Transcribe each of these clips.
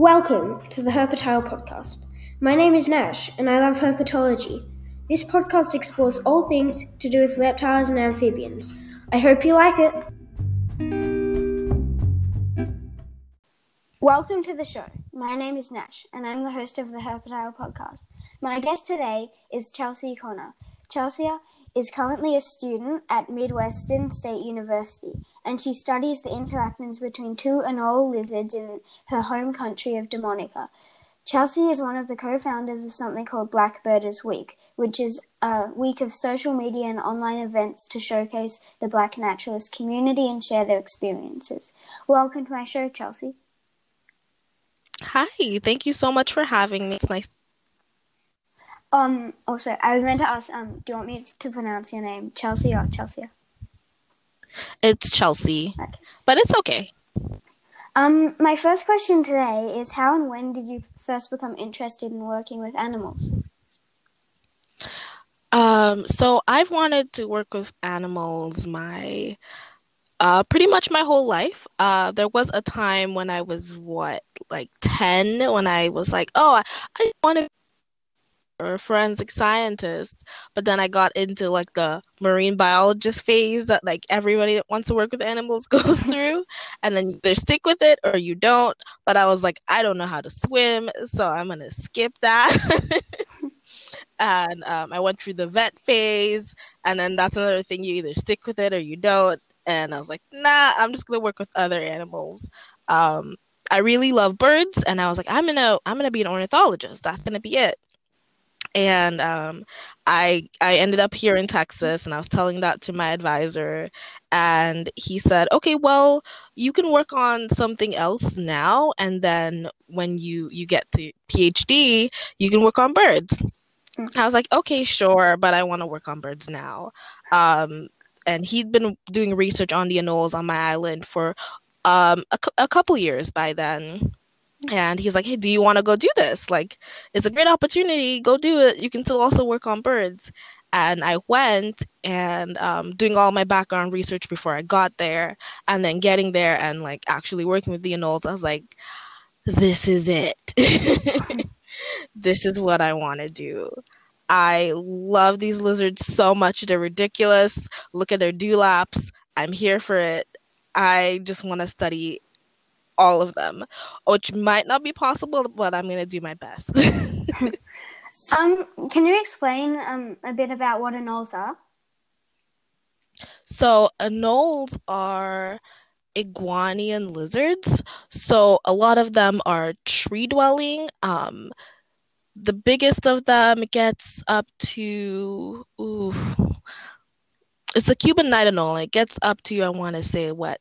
Welcome to the Herpetile Podcast. My name is Nash, and I love herpetology. This podcast explores all things to do with reptiles and amphibians. I hope you like it. Welcome to the show. My name is Nash, and I'm the host of the Herpetile Podcast. My guest today is Chelsea Connor. Chelsea is currently a student at Midwestern State University, and she studies the interactions between two anole lizards in her home country of Dominica. Chelsea is one of the co-founders of something called Blackbirders Week, which is a week of social media and online events to showcase the black naturalist community and share their experiences. Welcome to my show, Chelsea. Hi, thank you so much for having me. It's nice um. Also, I was meant to ask. Um. Do you want me to pronounce your name Chelsea or Chelsea? It's Chelsea, okay. but it's okay. Um. My first question today is: How and when did you first become interested in working with animals? Um. So I've wanted to work with animals my. Uh, pretty much my whole life. Uh, there was a time when I was what, like ten, when I was like, "Oh, I, I want to or forensic scientist but then i got into like the marine biologist phase that like everybody that wants to work with animals goes through and then either stick with it or you don't. But i was like i don't know how to swim so i'm gonna skip that. And um, i went through the vet phase and then that's another thing you either stick with it or you don't. And i was like nah i'm just gonna work with other animals. Um, I really love birds, and I was like, I'm gonna, I'm gonna be an ornithologist. That's gonna be it and um, I I ended up here in Texas, and I was telling that to my advisor, and he said, "Okay, well, you can work on something else now, and then when you you get to PhD, you can work on birds." Mm. I was like, "Okay, sure, but I want to work on birds now." Um, and he'd been doing research on the anoles on my island for um, a, a couple years by then and he's like hey do you want to go do this? Like it's a great opportunity. Go do it. You can still also work on birds. And i went and um, doing all my background research before i got there and then getting there and like actually working with the anoles i was like this is it. This is what i want to do. I love these lizards so much. They're ridiculous. Look at their dewlaps. I'm here for it. I just want to study all of them, which might not be possible, but I'm to do my best. um, can you explain um, a bit about what anoles are? So, anoles are iguanian lizards. So, a lot of them are tree dwelling. Um, the biggest of them gets up to ooh, it's a Cuban knight anole. It gets up to I want to say what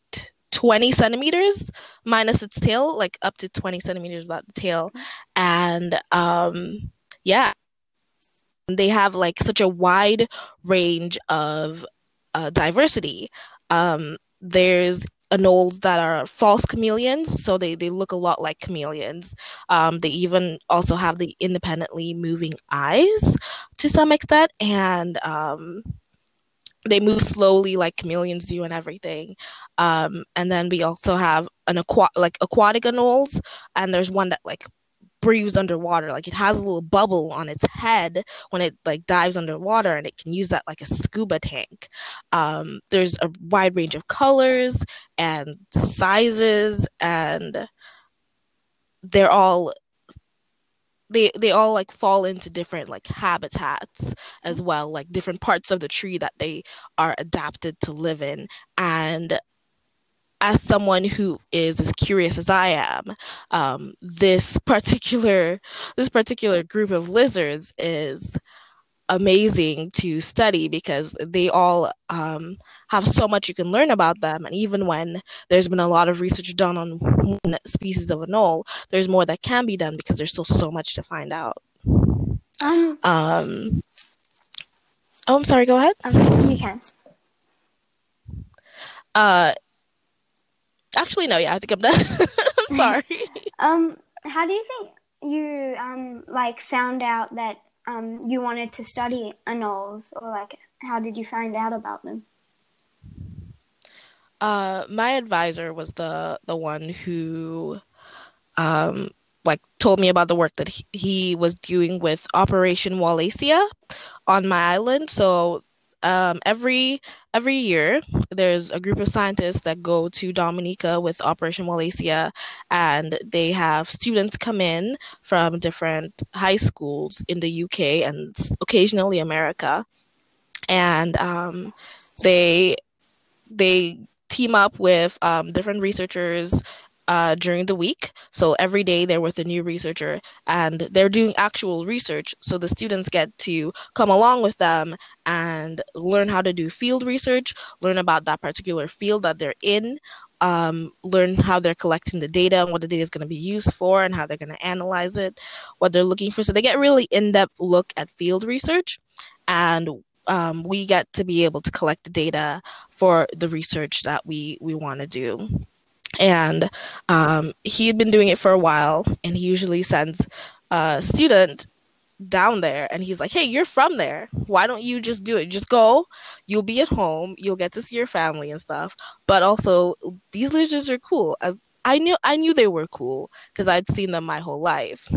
20 centimeters minus its tail, like up to 20 centimeters without the tail. And um, yeah, they have like such a wide range of uh, diversity. Um, there's anoles that are false chameleons, so they, they look a lot like chameleons. Um, they even also have the independently moving eyes to some extent, and um, they move slowly like chameleons do and everything. Um, and then we also have an aqua like aquatic anoles, and there's one that like breathes underwater. Like it has a little bubble on its head when it like dives underwater, and it can use that like a scuba tank. Um, there's a wide range of colors and sizes, and they're all they they all like fall into different like habitats as well like different parts of the tree that they are adapted to live in. And as someone who is as curious as I am, um, this particular this particular group of lizards is amazing to study because they all um, have so much you can learn about them. And even when there's been a lot of research done on one species of anole, there's more that can be done because there's still so much to find out. Um. um oh, I'm sorry. Go ahead. Um, you can. Uh. Actually, no. Yeah, I think I'm done. I'm sorry. um. How do you think you um like found out that um, you wanted to study anoles, or like how did you find out about them? Uh, my advisor was the the one who um, like told me about the work that he, he was doing with Operation Wallacea on my island. So um, every every year there's a group of scientists that go to Dominica with Operation Wallacea, and they have students come in from different high schools in the UK and occasionally America, and um, they they team up with um, different researchers uh, during the week. So every day they're with a new researcher and they're doing actual research. So the students get to come along with them and learn how to do field research, learn about that particular field that they're in, um, learn how they're collecting the data and what the data is going to be used for and how they're going to analyze it, what they're looking for. So they get really in depth look at field research and um, we get to be able to collect the data for the research that we, we want to do and um, he had been doing it for a while and he usually sends a student down there and he's like hey you're from there. Why don't you just do it? Just go. You'll be at home. You'll get to see your family and stuff. But also these lizards are cool. I knew i knew they were cool because i'd seen them my whole life.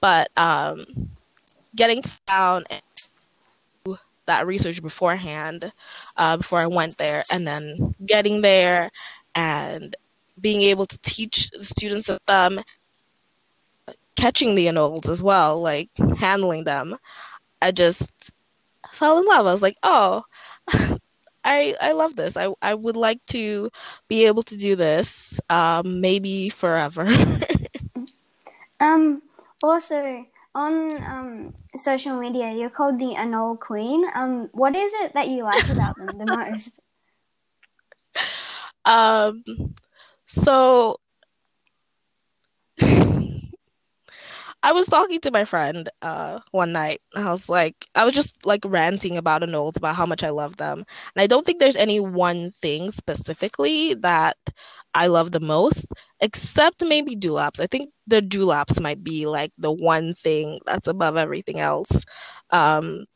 But um, getting down and that research beforehand uh, before i went there and then getting there and being able to teach the students of them catching the anoles as well, like handling them. I just fell in love. I was like, oh, I I love this. I I would like to be able to do this, um, maybe forever. um. Also, on um social media, you're called the anole queen. Um, what is it that you like about them the most? Um, so I was talking to my friend uh, one night. I was like, I was just like ranting about anoles, about how much I love them. And I don't think there's any one thing specifically that I love the most, except maybe dewlaps. I think the dewlaps might be like the one thing that's above everything else. Um,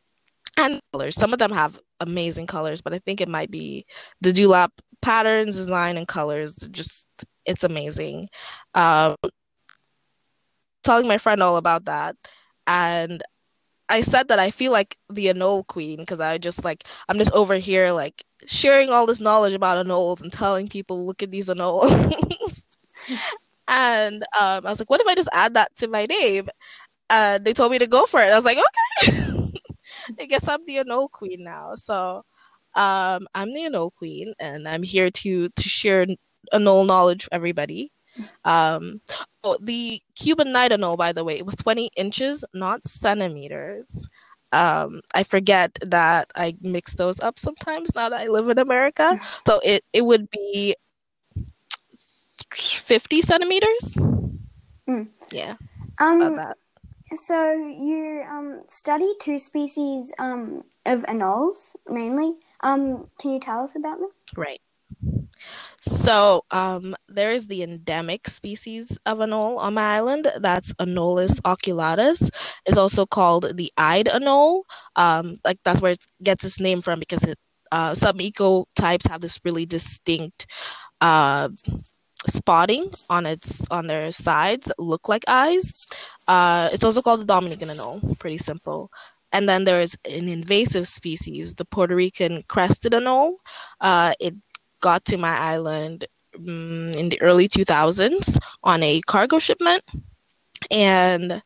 and colors. Some of them have amazing colors, but I think it might be the dewlap patterns, design, and colors. Just it's amazing. Um, telling my friend all about that, and I said that I feel like the anole queen because I just like I'm just over here like sharing all this knowledge about anoles and telling people look at these anoles. and um, I was like, what if I just add that to my name? And they told me to go for it. I was like, okay. I guess I'm the anole queen now. So um, I'm the anole queen, and I'm here to to share anole knowledge for everybody. Um, oh, the Cuban knight anole, by the way, it was 20 inches, not centimeters. Um, I forget that I mix those up sometimes now that I live in America. So it, it would be 50 centimeters. Mm. Yeah. Um, about that. So you um, study two species um, of anoles mainly. Um, can you tell us about them? Right. So um, there is the endemic species of anole on my island. That's Anolis oculatus. It's also called the eyed anole. Um, like that's where it gets its name from because it, uh, some ecotypes have this really distinct uh, spotting on its on their sides look like eyes. Uh, it's also called the Dominican anole. Pretty simple. And then there is an invasive species, the Puerto Rican crested anole. Uh, it got to my island um, in the early 2000s on a cargo shipment. And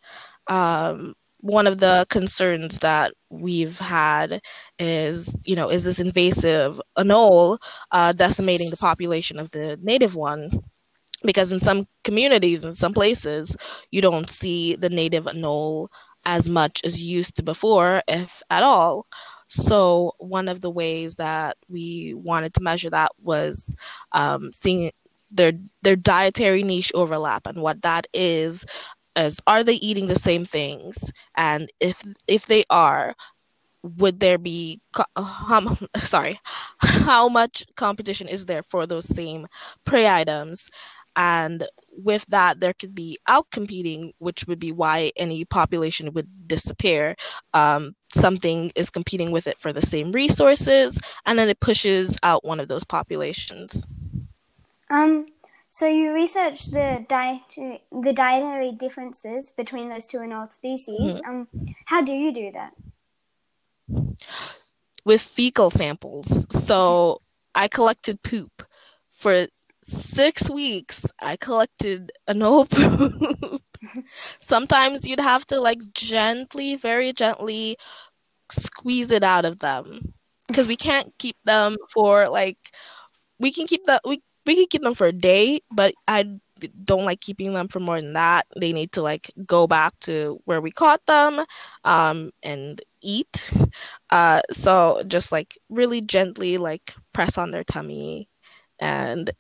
um, one of the concerns that we've had is, you know, is this invasive anole uh, decimating the population of the native one? Because in some communities, in some places, you don't see the native anole as much as used to before, if at all. So one of the ways that we wanted to measure that was um, seeing their their dietary niche overlap, and what that is is are they eating the same things, and if if they are, would there be um, sorry how much competition is there for those same prey items? And with that there could be outcompeting which would be why any population would disappear. Um, something is competing with it for the same resources and then it pushes out one of those populations. Um So you researched the dietary the dietary differences between those two anole species. Mhm. Um, how do you do that? with fecal samples. So I collected poop for six weeks. I collected anole poop. Sometimes you'd have to like gently, very gently squeeze it out of them because we can't keep them for like we can keep the we we can keep them for a day, but I don't like keeping them for more than that. They need to like go back to where we caught them um and eat. Uh so just like really gently like press on their tummy and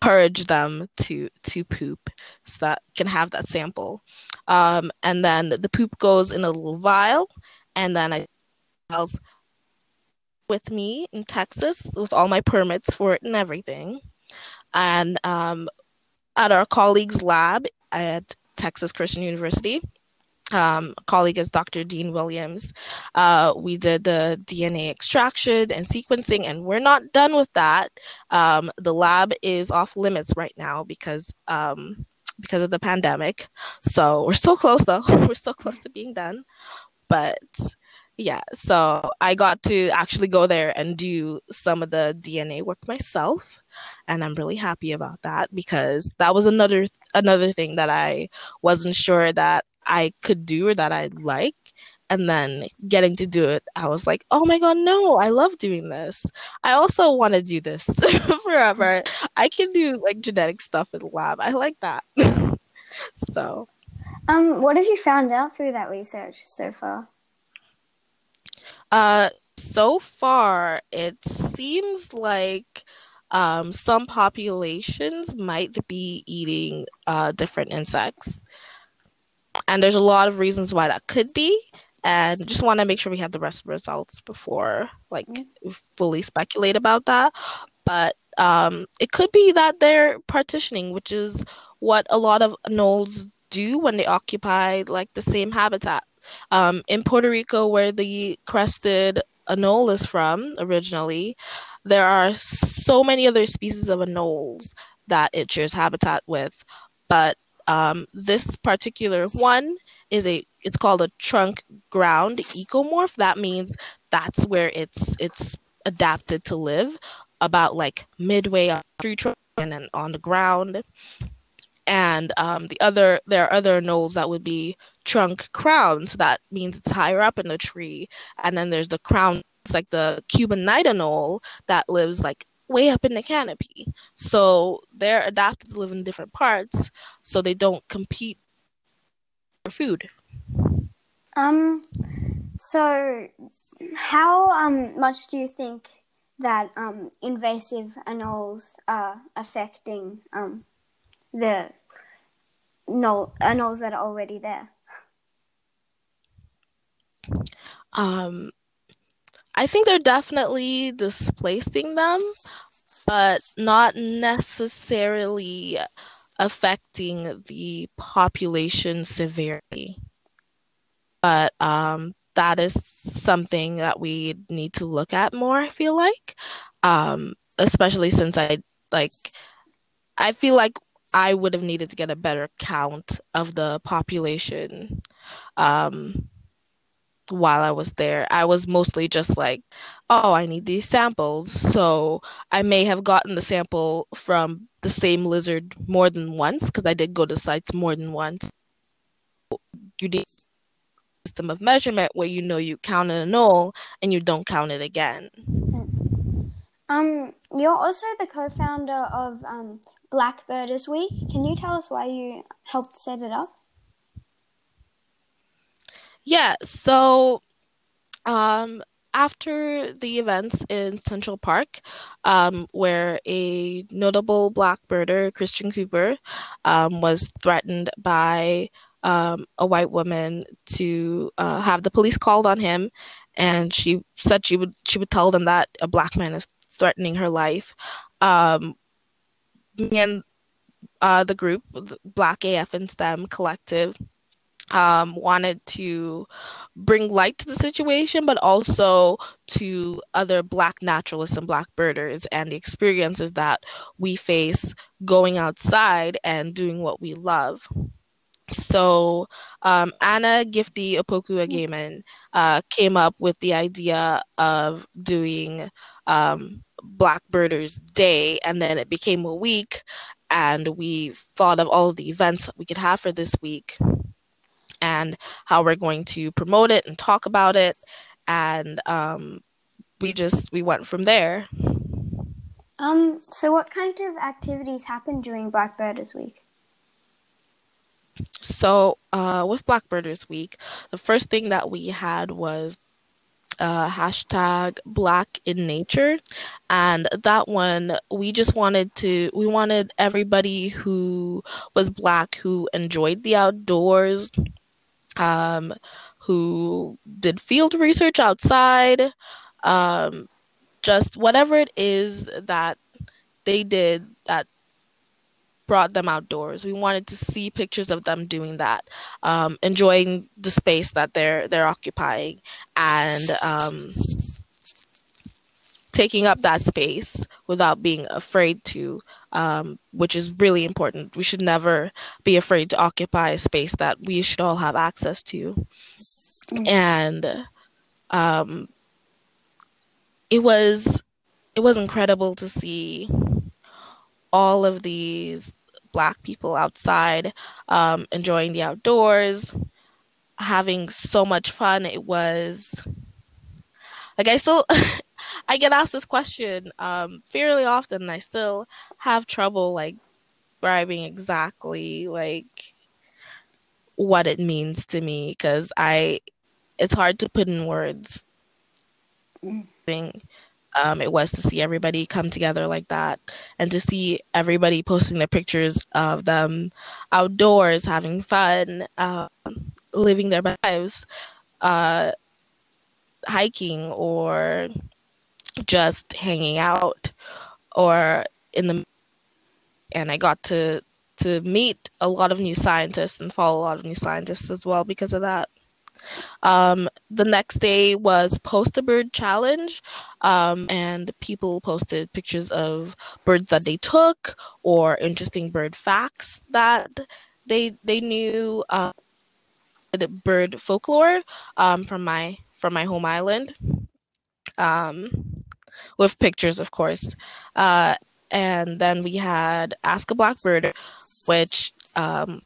purge them to to poop so that can have that sample. Um and then the poop goes in a little vial and then I with me in Texas with all my permits for it and everything. And um, at our colleague's lab at Texas Christian University, um, colleague is Dr. Dean Williams. Uh, we did the DNA extraction and sequencing, and we're not done with that. Um, the lab is off limits right now because um, because of the pandemic. So we're so close, though. we're so close to being done. But yeah, so I got to actually go there and do some of the DNA work myself, and I'm really happy about that because that was another another thing that I wasn't sure that I could do or that I'd like. And then getting to do it, I was like, oh my god, no, I love doing this. I also want to do this forever. I can do like genetic stuff in the lab. I like that. so, Um, what have you found out through that research so far? Uh, so far, it seems like um, some populations might be eating uh, different insects. And there's a lot of reasons why that could be. And just want to make sure we have the rest of the results before, like, fully speculate about that. But um, it could be that they're partitioning, which is what a lot of anoles do when they occupy, like, the same habitat. Um, in Puerto Rico, where the crested anole is from originally, there are so many other species of anoles that it shares habitat with, but um, this particular one is a it's called a trunk ground ecomorph. That means that's where it's it's adapted to live, about like midway on the tree trunk and then on the ground. And um, the other there are other anoles that would be trunk crown. So that means it's higher up in the tree. And then there's the crown it's like the cuban knight anole that lives like way up in the canopy so they're adapted to live in different parts so they don't compete for food Um, so how um much do you think that um invasive anoles are affecting um the no anoles that are already there? um i think they're definitely displacing them but not necessarily affecting the population severely but um, that is something that we need to look at more. I feel like, um, especially since I like, I feel like I would have needed to get a better count of the population um, while I was there. I was mostly just like, oh, I need these samples, so I may have gotten the sample from the same lizard more than once because I did go to sites more than once. You need system of measurement where you know you count an anole and you don't count it again. Um, you're also the co-founder of um, Blackbirders Week. Can you tell us why you helped set it up? Yeah, so um, after the events in Central Park, um, where a notable black birder, Christian Cooper, um, was threatened by um, a white woman to uh, have the police called on him, and she said she would she would tell them that a black man is threatening her life. Um, and uh, the group, Black AF in STEM Collective, um, wanted to bring light to the situation, but also to other Black naturalists and Black birders and the experiences that we face going outside and doing what we love. So um, Anna Gifty Opoku Agyeman uh, came up with the idea of doing um, Black Birders Day, and then it became a week, and we thought of all of the events that we could have for this week and how we're going to promote it and talk about it. And um, we just we went from there. Um so what kind of activities happened during Blackbirders week? So uh, with Blackbirders week the first thing that we had was uh, hashtag black in nature. And that one we just wanted to we wanted everybody who was black who enjoyed the outdoors um, who did field research outside, um, just whatever it is that they did that brought them outdoors. We wanted to see pictures of them doing that, um, enjoying the space that they're they're occupying, and um, taking up that space without being afraid to, um, which is really important. We should never be afraid to occupy a space that we should all have access to. Mm-hmm. And um, it was it was incredible to see all of these black people outside um, enjoying the outdoors having so much fun it was like i still I get asked this question um, fairly often, I still have trouble like describing exactly like what it means to me because I it's hard to put in words. Thing um, it was to see everybody come together like that and to see everybody posting their pictures of them outdoors having fun uh, living their lives uh, hiking or just hanging out or in the and I got to to meet a lot of new scientists and follow a lot of new scientists as well because of that. Um, the next day was Post a Bird Challenge, um, and people posted pictures of birds that they took or interesting bird facts that they they knew. Uh, bird folklore um, from my from my home island. Um, with pictures, of course. Uh, and then we had Ask a Blackbird, which um,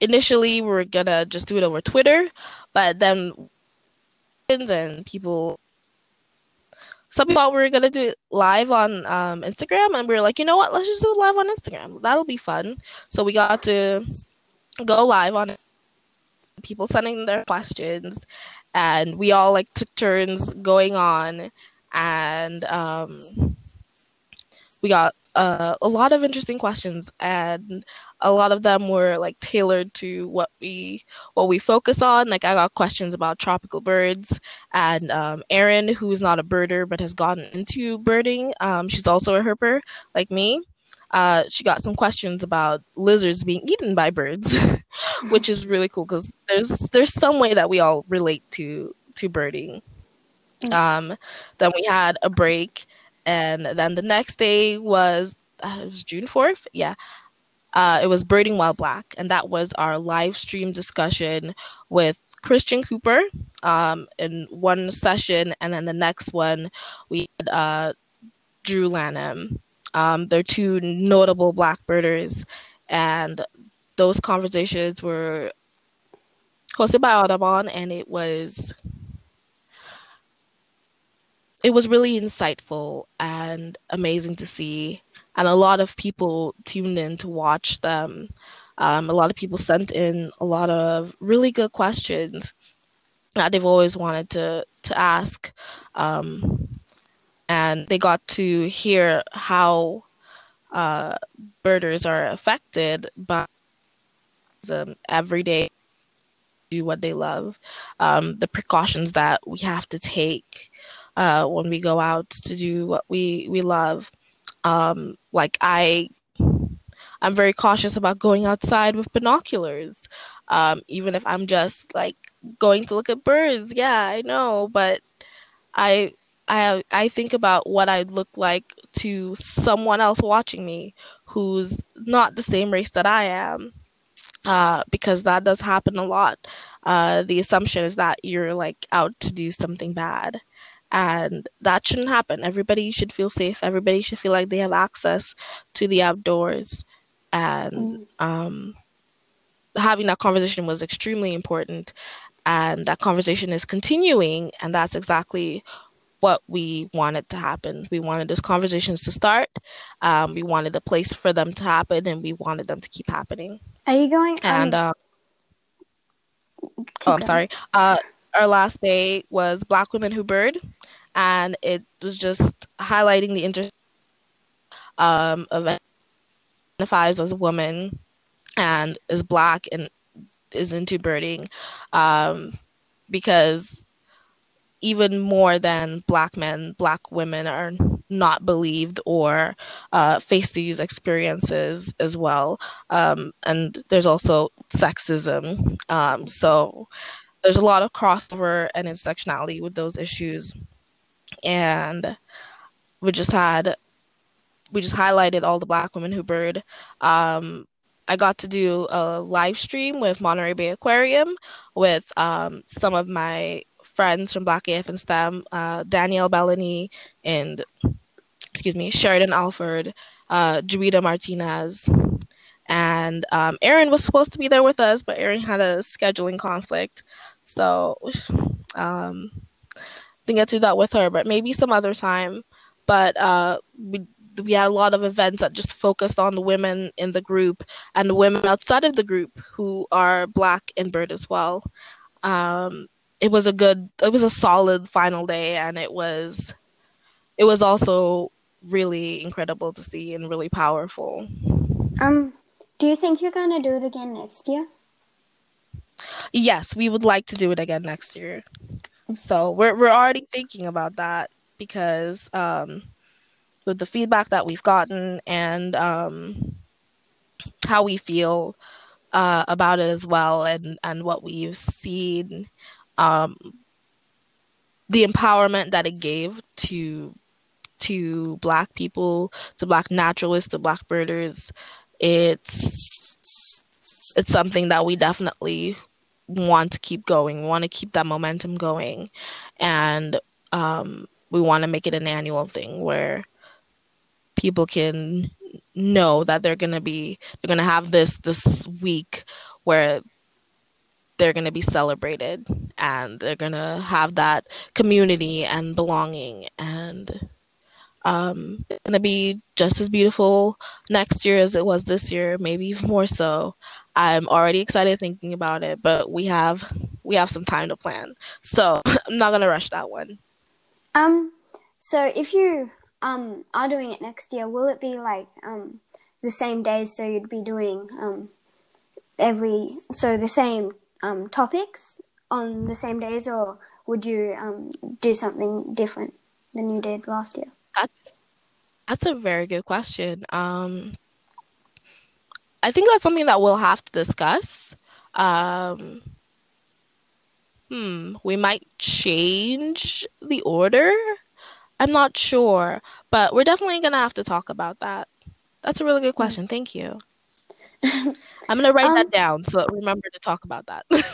initially we are gonna just do it over Twitter, but then and people some people thought we were gonna do it live on um, Instagram, and we were like, you know what? Let's just do it live on Instagram. That'll be fun. So we got to go live on people sending their questions, and we all like took turns going on and um, we got uh, a lot of interesting questions, and a lot of them were like tailored to what we what we focus on. Like I got questions about tropical birds, and um, Earyn, who's not a birder but has gotten into birding, um, she's also a herper like me. Uh, she got some questions about lizards being eaten by birds, which is really cool because there's there's some way that we all relate to to birding. Mm-hmm. Um, then we had a break, and then the next day was, uh, was June fourth. Yeah, uh, it was Birding While Black, and that was our live stream discussion with Christian Cooper um, in one session, and then the next one we had uh, Drew Lanham. Um, they're two notable black birders, and those conversations were hosted by Audubon, and it was it was really insightful and amazing to see. And a lot of people tuned in to watch them. Um, a lot of people sent in a lot of really good questions that they've always wanted to to ask, um, and they got to hear how uh, birders are affected by um, every day do what they love, um, the precautions that we have to take uh, when we go out to do what we we love. Um, like I, I'm very cautious about going outside with binoculars. Um, even if I'm just like going to look at birds, yeah, I know, but I I I think about what I'd look like to someone else watching me who's not the same race that I am. Uh, because that does happen a lot. Uh, the assumption is that you're like out to do something bad, and that shouldn't happen. Everybody should feel safe. Everybody should feel like they have access to the outdoors, and mm. um, having that conversation was extremely important. And that conversation is continuing, and that's exactly what we wanted to happen. We wanted those conversations to start. Um, we wanted a place for them to happen, and we wanted them to keep happening. Are you going? And um, uh, oh, I'm going. sorry. Uh, our last day was Black Women Who Bird, and it was just highlighting the inter um, of identifies as a woman and is black and is into birding um, because even more than black men, black women are not believed or uh, face these experiences as well. Um, and there's also sexism. Um, so there's a lot of crossover and intersectionality with those issues. And we just had, we just highlighted all the black women who bird. Um, I got to do a live stream with Monterey Bay Aquarium with um, some of my friends from Black AF in STEM, uh, Danielle Belleny and excuse me, Sheridan Alford, uh, Martinez, and um, Earyn was supposed to be there with us, but Earyn had a scheduling conflict, so um, didn't get to do that with her. But maybe some other time. But uh, we we had a lot of events that just focused on the women in the group and the women outside of the group who are black and bird as well. Um, it was a good it was a solid final day and it was it was also really incredible to see and really powerful um do you think you're to do it again next year yes we would like to do it again next year. So we're we're already thinking about that because um with the feedback that we've gotten and um how we feel uh, about it as well and and what we've seen um, the empowerment that it gave to to black people, to black naturalists, to black birders, it's it's something that we definitely want to keep going. We want to keep that momentum going, and um, we want to make it an annual thing where people can know that they're gonna be they're gonna have this this week where they're going to be celebrated and they're going to have that community and belonging and um, it's going to be just as beautiful next year as it was this year maybe even more so. I'm already excited thinking about it but we have we have some time to plan. So i'm not going to rush that one. Um so if you um are doing it next year will it be like um the same days so you'd be doing um every so the same um, topics on the same days, or would you um, do something different than you did last year? That's that's a very good question. Um, I think that's something that we'll have to discuss. Um, hmm, we might change the order. I'm not sure, but we're definitely gonna have to talk about that. That's a really good question. Thank you. I'm gonna write um, that down so remember to talk about that.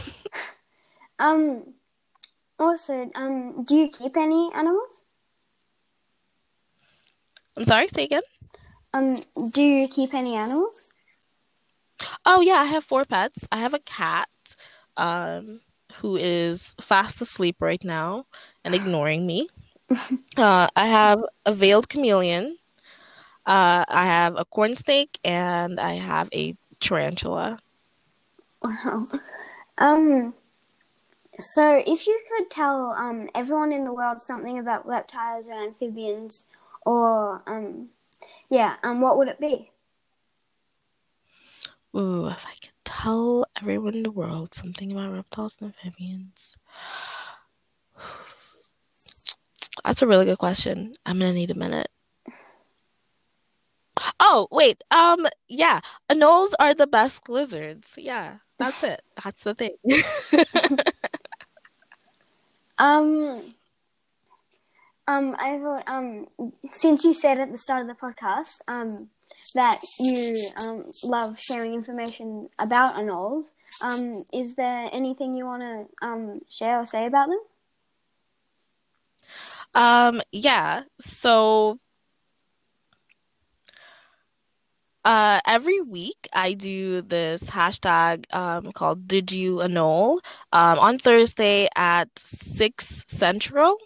um. Also, um, do you keep any animals? I'm sorry. Say again. Um, do you keep any animals? Oh yeah, I have four pets. I have a cat, um, who is fast asleep right now and ignoring me. uh, I have a veiled chameleon, uh, I have a corn snake and I have a tarantula. Wow. Um. So, if you could tell um everyone in the world something about reptiles or amphibians, or um, yeah, um, what would it be? Ooh, if I could tell everyone in the world something about reptiles and amphibians. That's a really good question. I'm gonna need a minute. Oh, wait. Um, yeah. Anoles are the best lizards. Yeah. that's it. That's the thing. um, um, I thought, um, since you said at the start of the podcast, um, that you um, love sharing information about anoles, um, is there anything you want to um, share or say about them? Um, yeah. So uh, every week I do this hashtag um, called Did You Anole um, on Thursday at 6 Central.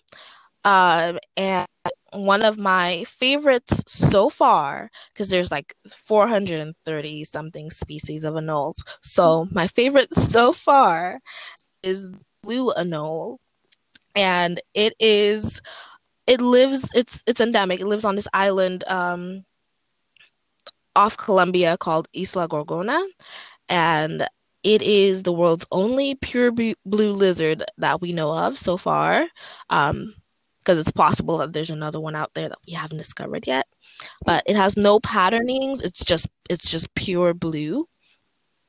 Um, and one of my favorites so far, because there's like 430 something species of anoles. So my favorite so far is blue anole. And it is it lives it's it's endemic. It lives on this island um off Colombia called Isla Gorgona. And it is the world's only pure blue lizard that we know of so far. Um, because it's possible that there's another one out there that we haven't discovered yet. But it has no patternings. It's just it's just pure blue.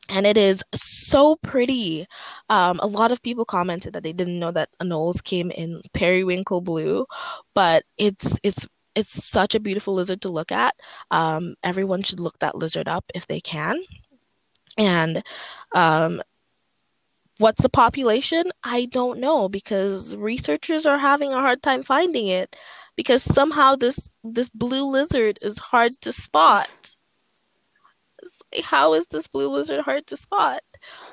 And it is so pretty. Um, a lot of people commented that they didn't know that anoles came in periwinkle blue, but it's it's it's such a beautiful lizard to look at. Um, everyone should look that lizard up if they can. And um, What's the population? I don't know because researchers are having a hard time finding it because somehow this this blue lizard is hard to spot. How is this blue lizard hard to spot?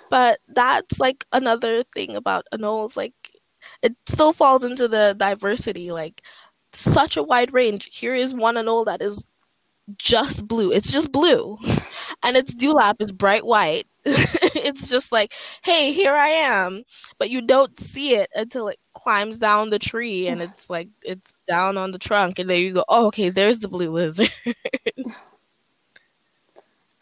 But that's like another thing about anoles like it still falls into the diversity like such a wide range. Here is one anole that is just blue. It's just blue. And its dewlap is bright white. it's just like, hey, here I am. But you don't see it until it climbs down the tree and it's like it's down on the trunk and then you go, Oh, okay, there's the blue lizard.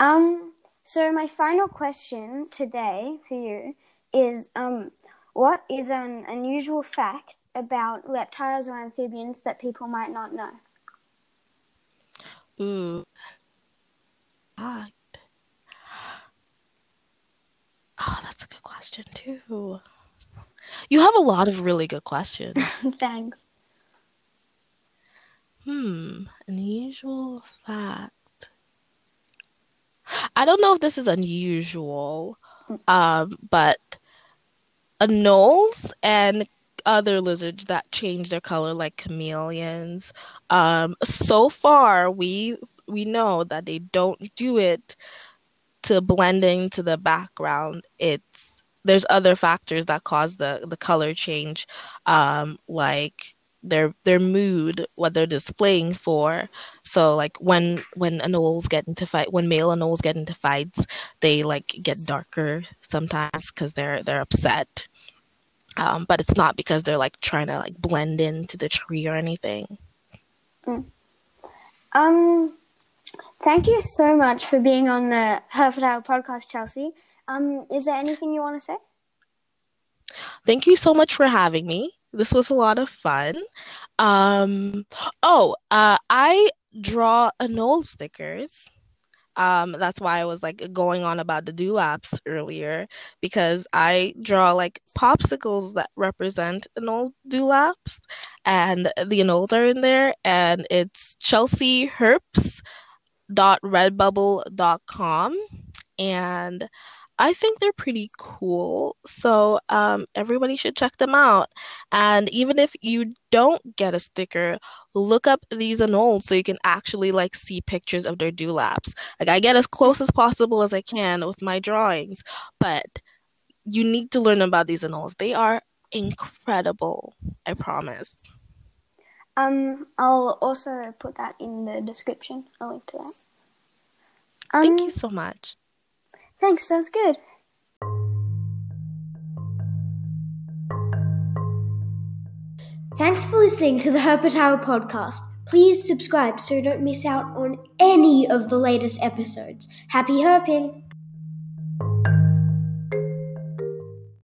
um so my final question today for you is um what is an unusual fact about reptiles or amphibians that people might not know? Ooh. Ah, Oh, that's a good question too. You have a lot of really good questions. Thanks. Hmm, unusual fact. I don't know if this is unusual, um, but anoles and other lizards that change their color, like chameleons, um, so far we we know that they don't do it to blend into the background, it's there's other factors that cause the the color change, um, like their their mood, what they're displaying for. So like when when anoles get into fight, when male anoles get into fights, they like get darker sometimes because they're they're upset. Um, but it's not because they're like trying to like blend into the tree or anything. Mm. Um, Thank you so much for being on the Hereford Hour podcast, Chelsea. Um, is there anything you want to say? Thank you so much for having me. This was a lot of fun. Um, oh, uh, I draw anole stickers. Um, that's why I was like going on about the dewlaps earlier because I draw like popsicles that represent anole dewlaps, and the anoles are in there, and it's Chelsea Herps redbubble.com and I think they're pretty cool. So um, everybody should check them out. And even if you don't get a sticker, look up these anoles so you can actually like see pictures of their dewlaps. Like I get as close as possible as I can with my drawings, but you need to learn about these anoles. They are incredible. I promise. Um, I'll also put that in the description. I'll link to that. Um, Thank you so much. Thanks. That was good. Thanks for listening to the Herpetower podcast. Please subscribe so you don't miss out on any of the latest episodes. Happy herping!